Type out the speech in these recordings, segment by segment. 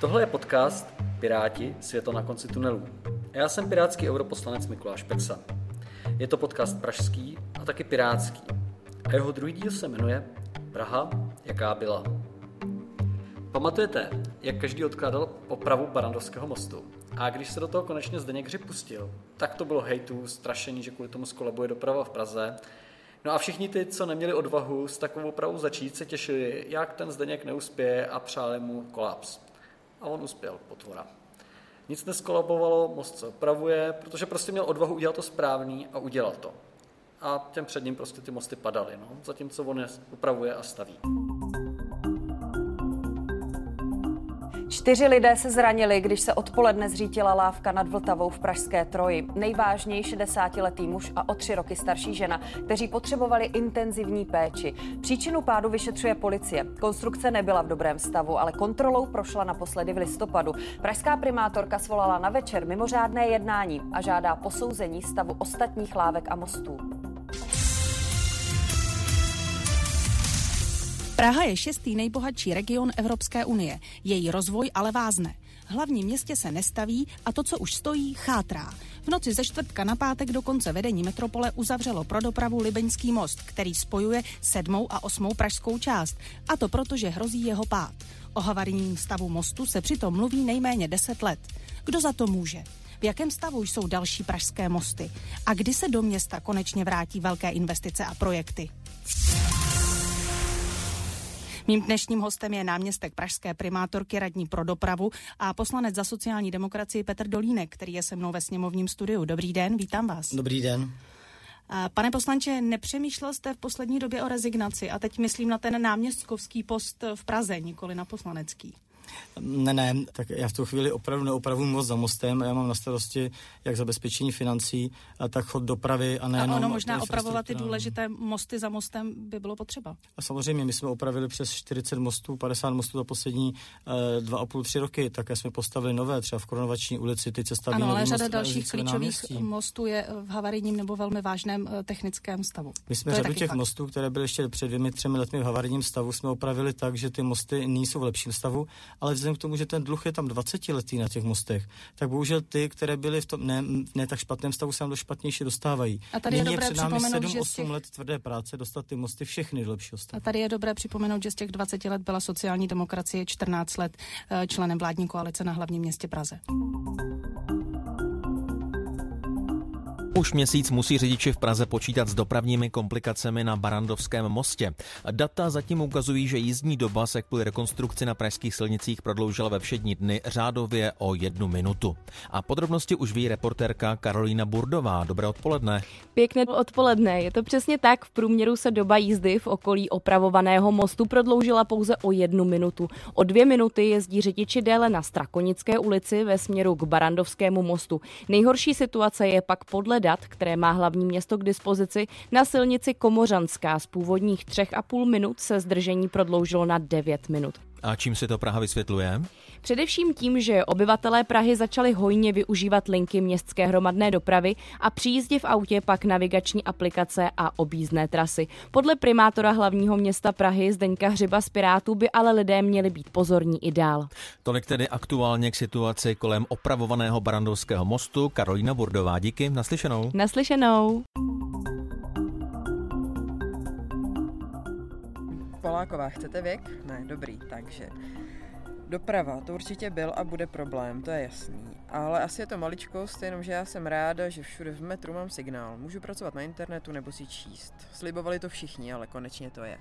Tohle je podcast Piráti, světlo na konci tunelu. Já jsem pirátský europoslanec Mikuláš Peksa. Je to podcast pražský a taky pirátský. A jeho druhý díl se jmenuje Praha, jaká byla. Pamatujete, jak každý odkládal opravu Barandovského mostu? A když se do toho konečně Zdeněk Hřib pustil, tak to bylo hejtu, strašení, že kvůli tomu skolabuje doprava v Praze. No a všichni ty, co neměli odvahu s takovou opravou začít, se těšili, jak ten Zdeněk neuspěje a přáli mu kolaps. A on uspěl, potvora. Nic neskolabovalo, most se opravuje, protože prostě měl odvahu udělat to správný a udělal to. A těm před ním prostě ty mosty padaly, no, zatímco on je upravuje a staví. Čtyři lidé se zranili, když se odpoledne zřítila lávka nad Vltavou v Pražské Troji. Nejvážněji 60-letý muž a o tři roky starší žena, kteří potřebovali intenzivní péči. Příčinu pádu vyšetřuje policie. Konstrukce nebyla v dobrém stavu, ale kontrolou prošla naposledy v listopadu. Pražská primátorka svolala na večer mimořádné jednání a žádá posouzení stavu ostatních lávek a mostů. Praha je šestý nejbohatší region Evropské unie. Její rozvoj ale vázne. V hlavním městě se nestaví a to, co už stojí, chátrá. V noci ze čtvrtka na pátek dokonce vedení metropole uzavřelo pro dopravu Libeňský most, který spojuje sedmou a osmou pražskou část. A to proto, že hrozí jeho pád. O havarijním stavu mostu se přitom mluví nejméně 10 let. Kdo za to může? V jakém stavu jsou další pražské mosty? A kdy se do města konečně vrátí velké investice a projekty? Mým dnešním hostem je náměstek pražské primátorky radní pro dopravu a poslanec za sociální demokracii Petr Dolínek, který je se mnou ve sněmovním studiu. Dobrý den, vítám vás. Dobrý den. Pane poslanče, nepřemýšlel jste v poslední době o rezignaci a teď myslím na ten náměstkovský post v Praze, nikoli na poslanecký. Ne, ne, tak já v tu chvíli opravdu neopravu moc za mostem. Já mám na starosti jak zabezpečení financí, tak chod dopravy a nejenom... A ono možná opravovat ty důležité mosty za mostem by bylo potřeba. A samozřejmě, my jsme opravili přes 40 mostů, 50 mostů za poslední uh, dva a půl, tři roky. Také jsme postavili nové, třeba v Koronovační ulici, ty cesta Ano, ale řada dalších klíčových mostů je v havarijním nebo velmi vážném uh, technickém stavu. My jsme řadu těch fakt. mostů, které byly ještě před dvěmi, třemi letmi v havarijním stavu, jsme opravili tak, že ty mosty nejsou v lepším stavu, ale vzhledem k tomu, že ten dluh je tam 20 letý na těch mostech, tak bohužel ty, které byly v tom ne, ne tak špatném stavu, se tam do špatnější dostávají. A tady Nyní je, dobré je před námi 7-8 let tvrdé práce dostat ty mosty všechny do lepšího stavu. A tady je dobré připomenout, že z těch 20 let byla sociální demokracie 14 let eh, členem vládní koalice na hlavním městě Praze. Už měsíc musí řidiči v Praze počítat s dopravními komplikacemi na Barandovském mostě. Data zatím ukazují, že jízdní doba se kvůli rekonstrukci na pražských silnicích prodloužila ve všední dny řádově o jednu minutu. A podrobnosti už ví reportérka Karolína Burdová. Dobré odpoledne. Pěkné odpoledne. Je to přesně tak. V průměru se doba jízdy v okolí opravovaného mostu prodloužila pouze o jednu minutu. O dvě minuty jezdí řidiči déle na Strakonické ulici ve směru k Barandovskému mostu. Nejhorší situace je pak podle dat, které má hlavní město k dispozici, na silnici Komořanská z původních 3,5 minut se zdržení prodloužilo na 9 minut. A čím se to Praha vysvětluje? Především tím, že obyvatelé Prahy začali hojně využívat linky městské hromadné dopravy a při jízdě v autě pak navigační aplikace a objízdné trasy. Podle primátora hlavního města Prahy Zdeňka Hřiba z Pirátů by ale lidé měli být pozorní i dál. Tolik tedy aktuálně k situaci kolem opravovaného Barandovského mostu. Karolina Burdová, díky. Naslyšenou. Naslyšenou. Poláková, chcete věk? Ne, dobrý, takže Doprava, to určitě byl a bude problém, to je jasný. Ale asi je to maličkost, jenomže já jsem ráda, že všude v metru mám signál. Můžu pracovat na internetu nebo si číst. Slibovali to všichni, ale konečně to je.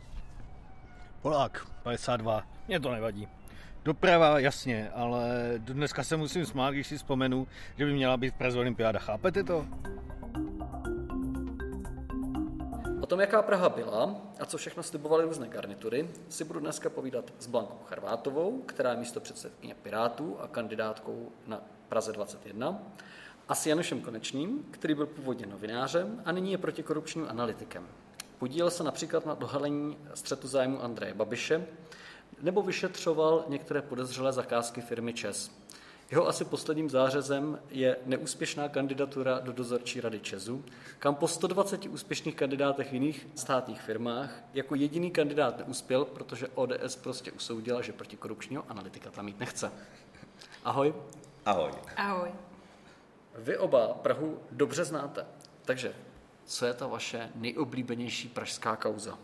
Polák, 52, mě to nevadí. Doprava, jasně, ale dneska se musím smát, když si vzpomenu, že by měla být v Praze olympiáda. Chápete to? Tom, jaká Praha byla a co všechno slibovaly různé garnitury, si budu dneska povídat s Blankou Charvátovou, která je místo předsedkyně Pirátů a kandidátkou na Praze 21, a s Janušem Konečným, který byl původně novinářem a nyní je protikorupčním analytikem. Podílel se například na dohalení střetu zájmu Andreje Babiše nebo vyšetřoval některé podezřelé zakázky firmy ČES. Jeho asi posledním zářezem je neúspěšná kandidatura do dozorčí rady Česu, kam po 120 úspěšných kandidátech v jiných státních firmách jako jediný kandidát neuspěl, protože ODS prostě usoudila, že protikorupčního analytika tam mít nechce. Ahoj. Ahoj. Ahoj. Vy oba Prahu dobře znáte, takže co je ta vaše nejoblíbenější pražská kauza?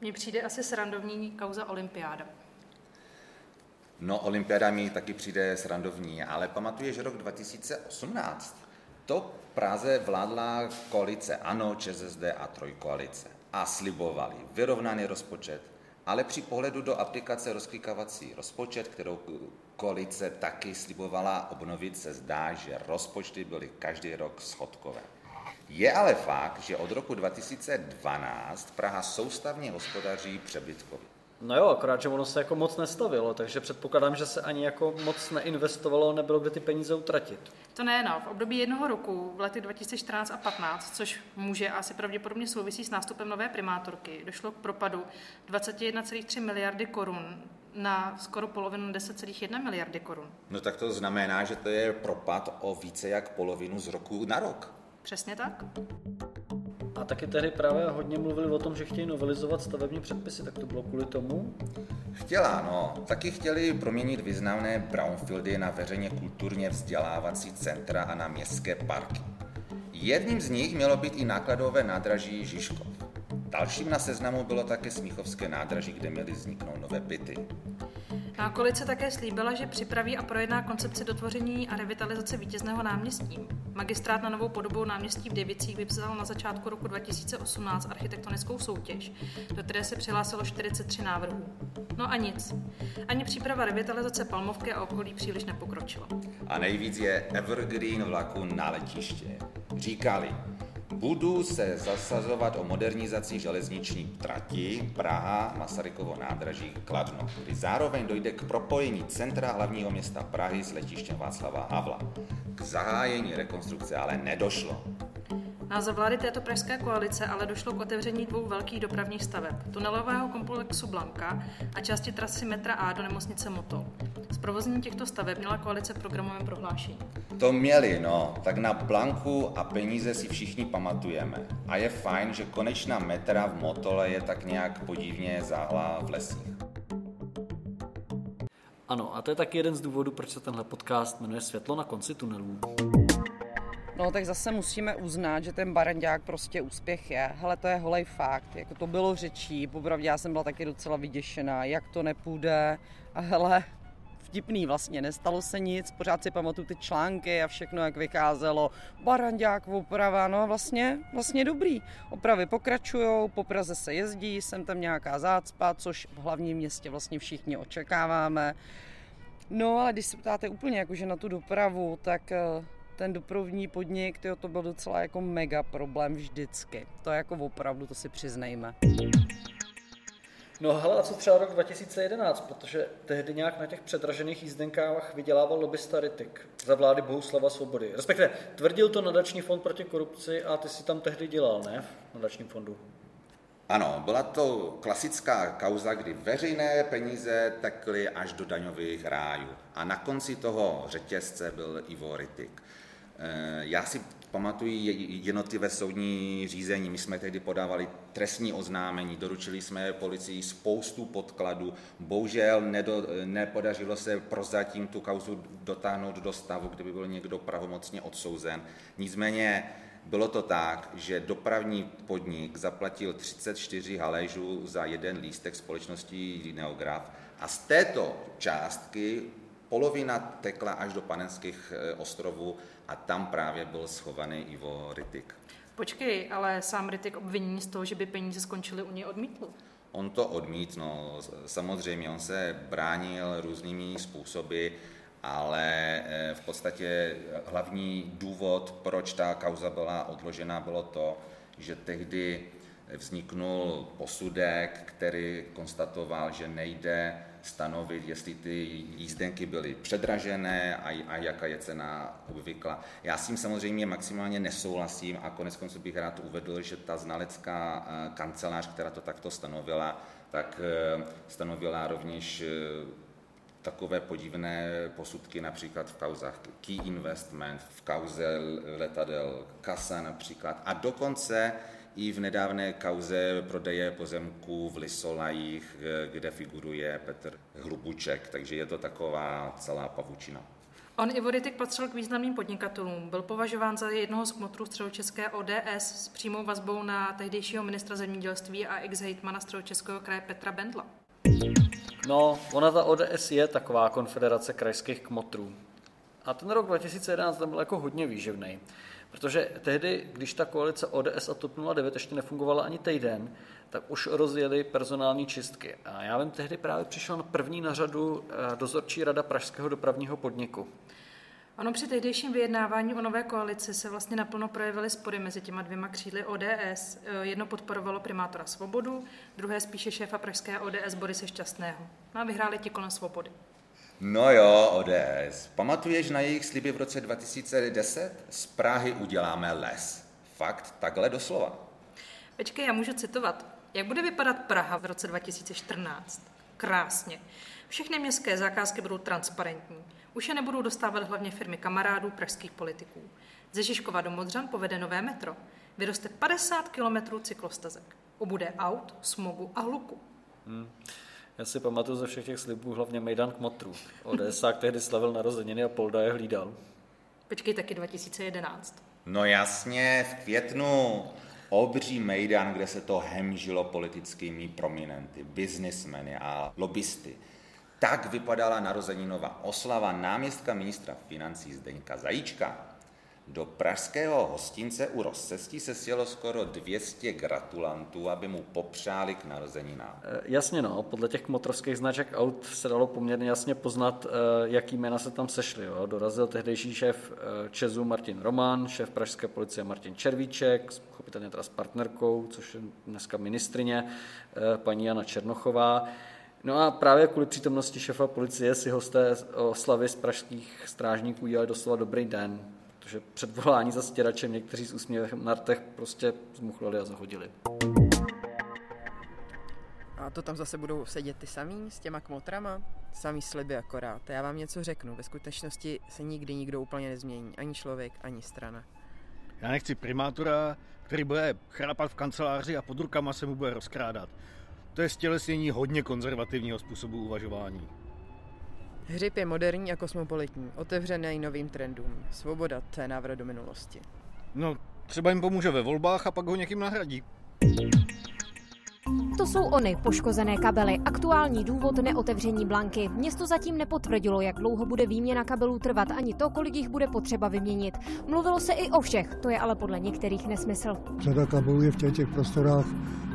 Mně přijde asi srandovní kauza Olympiáda. No, olympiáda mi taky přijde srandovní, ale pamatuješ rok 2018? To Praze vládla koalice ANO, ČSSD a Trojkoalice a slibovali vyrovnaný rozpočet, ale při pohledu do aplikace rozklikávací rozpočet, kterou koalice taky slibovala obnovit, se zdá, že rozpočty byly každý rok schodkové. Je ale fakt, že od roku 2012 Praha soustavně hospodaří přebytkově. No jo, akorát, že ono se jako moc nestavilo, takže předpokládám, že se ani jako moc neinvestovalo, nebylo kde ty peníze utratit. To ne, no. V období jednoho roku, v letech 2014 a 15, což může asi pravděpodobně souvisí s nástupem nové primátorky, došlo k propadu 21,3 miliardy korun na skoro polovinu 10,1 miliardy korun. No tak to znamená, že to je propad o více jak polovinu z roku na rok. Přesně tak. Taky tehdy právě hodně mluvili o tom, že chtějí novelizovat stavební předpisy, tak to bylo kvůli tomu? Chtěla, no. Taky chtěli proměnit významné brownfieldy na veřejně kulturně vzdělávací centra a na městské parky. Jedním z nich mělo být i nákladové nádraží Žižkov. Dalším na seznamu bylo také Smíchovské nádraží, kde měly vzniknout nové byty. A koalice také slíbila, že připraví a projedná koncepci dotvoření a revitalizace vítězného náměstí. Magistrát na novou podobu náměstí v Devicích vypsal na začátku roku 2018 architektonickou soutěž, do které se přihlásilo 43 návrhů. No a nic. Ani příprava revitalizace Palmovky a okolí příliš nepokročila. A nejvíc je evergreen vlaku na letiště. Říkali, Budu se zasazovat o modernizaci železniční trati Praha, Masarykovo nádraží, Kladno, kdy zároveň dojde k propojení centra hlavního města Prahy s letištěm Václava Havla. K zahájení rekonstrukce ale nedošlo. Na zavlády této pražské koalice ale došlo k otevření dvou velkých dopravních staveb. Tunelového komplexu Blanka a části trasy metra A do nemocnice Motol. Z provozní těchto staveb měla koalice programovém prohlášení. To měli, no. Tak na Blanku a peníze si všichni pamatujeme. A je fajn, že konečná metra v Motole je tak nějak podivně záhlá v lesích. Ano, a to je taky jeden z důvodů, proč se tenhle podcast jmenuje Světlo na konci tunelů. No tak zase musíme uznat, že ten barandák prostě úspěch je. Hele, to je holej fakt. Jako to bylo řečí, popravdě já jsem byla taky docela vyděšená, jak to nepůjde. A hele, vtipný vlastně, nestalo se nic, pořád si pamatuju ty články a všechno, jak vycházelo. Barandák oprava, no vlastně, vlastně dobrý. Opravy pokračují, po Praze se jezdí, jsem tam nějaká zácpa, což v hlavním městě vlastně všichni očekáváme. No ale když se ptáte úplně jakože na tu dopravu, tak eh, ten dopravní podnik, tyjo, to byl docela jako mega problém vždycky. To je jako opravdu, to si přiznejme. No hele, a co třeba rok 2011, protože tehdy nějak na těch předražených jízdenkách vydělával lobbysta Ritik za vlády Bohuslava Svobody. Respektive tvrdil to nadační fond proti korupci a ty si tam tehdy dělal, ne? V nadačním fondu. Ano, byla to klasická kauza, kdy veřejné peníze tekly až do daňových rájů. A na konci toho řetězce byl Ivo Ritik. Eh, já si pamatuji jednotlivé soudní řízení. My jsme tehdy podávali trestní oznámení, doručili jsme policii spoustu podkladů. Bohužel nedo, nepodařilo se prozatím tu kauzu dotáhnout do stavu, kdyby byl někdo pravomocně odsouzen. Nicméně bylo to tak, že dopravní podnik zaplatil 34 haléžů za jeden lístek společnosti Neograf a z této částky polovina tekla až do Panenských eh, ostrovů a tam právě byl schovaný Ivo Ritik. Počkej, ale sám Ritik obvinění z toho, že by peníze skončily u něj odmítl. On to odmítl, samozřejmě, on se bránil různými způsoby, ale eh, v podstatě hlavní důvod, proč ta kauza byla odložena, bylo to, že tehdy vzniknul posudek, který konstatoval, že nejde stanovit, jestli ty jízdenky byly předražené a, a jaká je cena obvykla. Já s tím samozřejmě maximálně nesouhlasím a konec konců bych rád uvedl, že ta znalecká eh, kancelář, která to takto stanovila, tak eh, stanovila rovněž eh, takové podivné posudky například v kauzách Key Investment, v kauze letadel Kasa například a dokonce i v nedávné kauze prodeje pozemků v Lisolajích, kde figuruje Petr Hlubuček, takže je to taková celá pavučina. On Ivoritik patřil k významným podnikatelům. Byl považován za jednoho z kmotrů středočeské ODS s přímou vazbou na tehdejšího ministra zemědělství a ex-hejtmana středočeského kraje Petra Bendla. No, ona ta ODS je taková konfederace krajských kmotrů. A ten rok 2011 tam byl jako hodně výživný. Protože tehdy, když ta koalice ODS a TOP 09 ještě nefungovala ani týden, tak už rozjeli personální čistky. A já vím, tehdy právě přišel na první na řadu eh, dozorčí rada Pražského dopravního podniku. Ono při tehdejším vyjednávání o nové koalici se vlastně naplno projevily spory mezi těma dvěma křídly ODS. Eh, jedno podporovalo primátora Svobodu, druhé spíše šéfa pražské ODS Borise Šťastného. No a vyhráli ti kolem Svobody. No jo, ODS. Pamatuješ na jejich sliby v roce 2010? Z Prahy uděláme les. Fakt takhle doslova. Počkej, já můžu citovat. Jak bude vypadat Praha v roce 2014? Krásně. Všechny městské zakázky budou transparentní. Už je nebudou dostávat hlavně firmy kamarádů pražských politiků. Ze Žižkova do Modřan povede nové metro. Vyroste 50 kilometrů cyklostezek. Ubude aut, smogu a hluku. Hmm. Já si pamatuju ze všech těch slibů hlavně Mejdan k Motru. ODSák tehdy slavil narozeniny a Polda je hlídal. Počkej, taky 2011. No jasně, v květnu obří mejdan, kde se to hemžilo politickými prominenty, biznismeny a lobbysty. Tak vypadala narozeninová oslava náměstka ministra financí Zdeňka Zajíčka. Do pražského hostince u rozcestí se sjelo skoro 200 gratulantů, aby mu popřáli k narozeninám. E, jasně no, podle těch motrovských značek aut se dalo poměrně jasně poznat, e, jaký jména se tam sešly. Jo. Dorazil tehdejší šéf e, Česu Martin Roman, šéf pražské policie Martin Červíček, pochopitelně teda s partnerkou, což je dneska ministrině, paní Jana Černochová. No a právě kvůli přítomnosti šefa policie si hosté oslavy z pražských strážníků dělali doslova dobrý den protože před volání za stěračem někteří s úsměvem na rtech prostě zmuchlali a zahodili. A to tam zase budou sedět ty samý s těma kmotrama? Samý sliby akorát. Já vám něco řeknu. Ve skutečnosti se nikdy nikdo úplně nezmění. Ani člověk, ani strana. Já nechci primátora, který bude chrapat v kanceláři a pod rukama se mu bude rozkrádat. To je stělesnění hodně konzervativního způsobu uvažování. Hřib je moderní a kosmopolitní, otevřený novým trendům. Svoboda, to je návrat do minulosti. No, třeba jim pomůže ve volbách a pak ho někým nahradí. To jsou ony, poškozené kabely. Aktuální důvod neotevření blanky. Město zatím nepotvrdilo, jak dlouho bude výměna kabelů trvat, ani to, kolik jich bude potřeba vyměnit. Mluvilo se i o všech, to je ale podle některých nesmysl. Řada kabelů je v těch, těch prostorách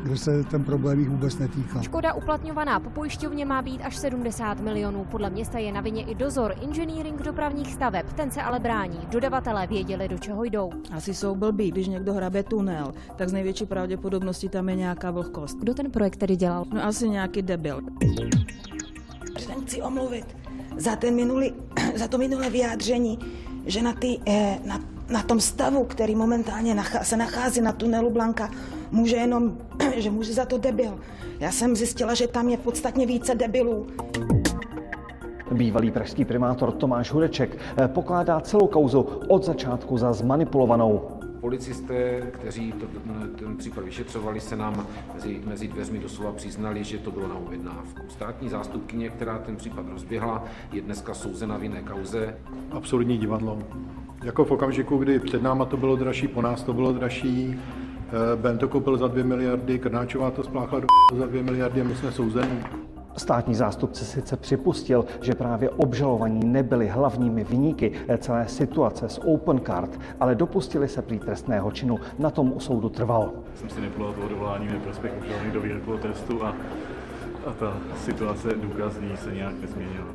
kde se ten problém jich vůbec netýká. Škoda uplatňovaná po pojišťovně má být až 70 milionů. Podle města je na vině i dozor engineering dopravních staveb. Ten se ale brání. Dodavatelé věděli, do čeho jdou. Asi jsou blbí, když někdo hrabe tunel, tak z největší pravděpodobností tam je nějaká vlhkost. Kdo ten projekt tedy dělal? No asi nějaký debil. Předem chci omluvit za, ten minulý, za to minulé vyjádření, že na, ty, eh, na, na tom stavu, který momentálně nachá, se nachází na tunelu Blanka, může jenom, že může za to debil. Já jsem zjistila, že tam je podstatně více debilů. Bývalý pražský primátor Tomáš Hudeček eh, pokládá celou kauzu od začátku za zmanipulovanou. Policisté, kteří to, ten případ vyšetřovali, se nám mezi, mezi dveřmi doslova přiznali, že to bylo na objednávku. Státní zástupkyně, která ten případ rozběhla, je dneska souzena v jiné kauze. Absurdní divadlo. Jako v okamžiku, kdy před náma to bylo dražší, po nás to bylo dražší, Eh, ben to koupil za 2 miliardy, Krnáčová to spláchla do za 2 miliardy a my jsme souzení. Státní zástupce sice připustil, že právě obžalovaní nebyli hlavními vyníky celé situace s Open Card, ale dopustili se prý trestného činu. Na tom u soudu trval. Jsem si nepodal toho dovolání ve prospěch obžalovaných do výrokového testu a, a ta situace důkazní se nějak nezměnila.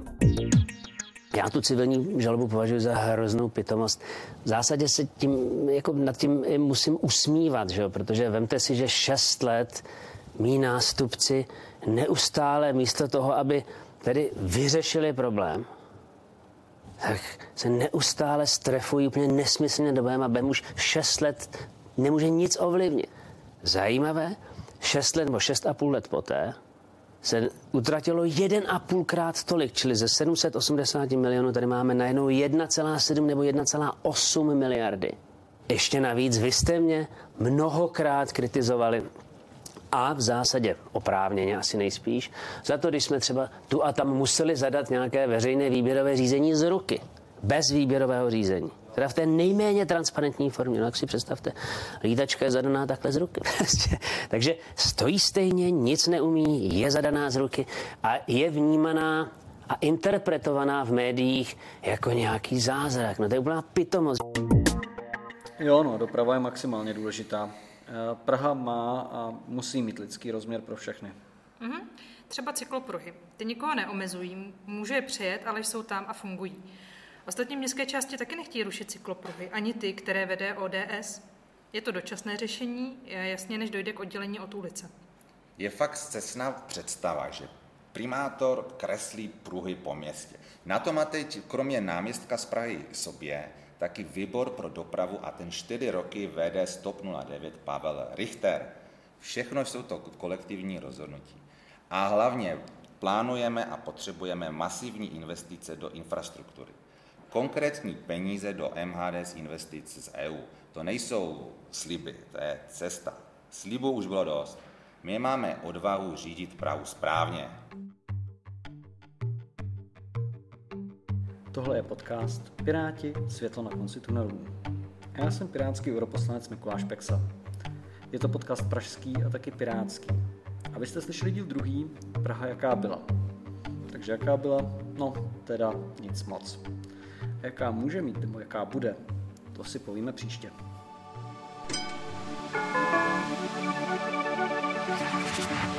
Já tu civilní žalobu považuji za hroznou pitomost. V zásadě se tím, jako nad tím musím usmívat, že jo? protože vemte si, že šest let mý nástupci neustále místo toho, aby tedy vyřešili problém, tak se neustále strefují úplně nesmyslně dobem a už šest let nemůže nic ovlivnit. Zajímavé, šest let nebo šest a půl let poté se utratilo 1,5 krát tolik, čili ze 780 milionů tady máme najednou 1,7 nebo 1,8 miliardy. ještě navíc vy jste mě mnohokrát kritizovali a v zásadě oprávněně asi nejspíš, za to, když jsme třeba tu a tam museli zadat nějaké veřejné výběrové řízení z ruky, bez výběrového řízení. Teda v té nejméně transparentní formě. No, jak si představte, lítačka je zadaná takhle z ruky. Prostě. Takže stojí stejně, nic neumí, je zadaná z ruky a je vnímaná a interpretovaná v médiích jako nějaký zázrak. No to je úplná pitomost. Jo, no, doprava je maximálně důležitá. Eh, Praha má a musí mít lidský rozměr pro všechny. Mhm. Třeba cyklopruhy. Ty nikoho neomezují, může je přejet, ale jsou tam a fungují. Ostatní městské části taky nechtějí rušit cyklopruhy, ani ty, které vede ODS. Je to dočasné řešení, jasně než dojde k oddělení od ulice. Je fakt cestná představa, že primátor kreslí pruhy po městě. Na to má teď kromě náměstka z Prahy sobě taky výbor pro dopravu a ten čtyři roky vede Stop 09 Pavel Richter. Všechno jsou to kolektivní rozhodnutí. A hlavně plánujeme a potřebujeme masivní investice do infrastruktury. Konkrétní peníze do MHD z investic z EU. To nejsou sliby, to je cesta. Slibů už bylo dost. My máme odvahu řídit Prahu správně. Tohle je podcast Piráti, světlo na konci tunelů. Já jsem pirátský europoslanec Mikuláš Peksa. Je to podcast pražský a taky pirátský. A vy jste slyšeli díl druhý, Praha jaká byla. Takže jaká byla? No, teda nic moc. Jaká může mít nebo jaká bude, to si povíme příště. Thank you.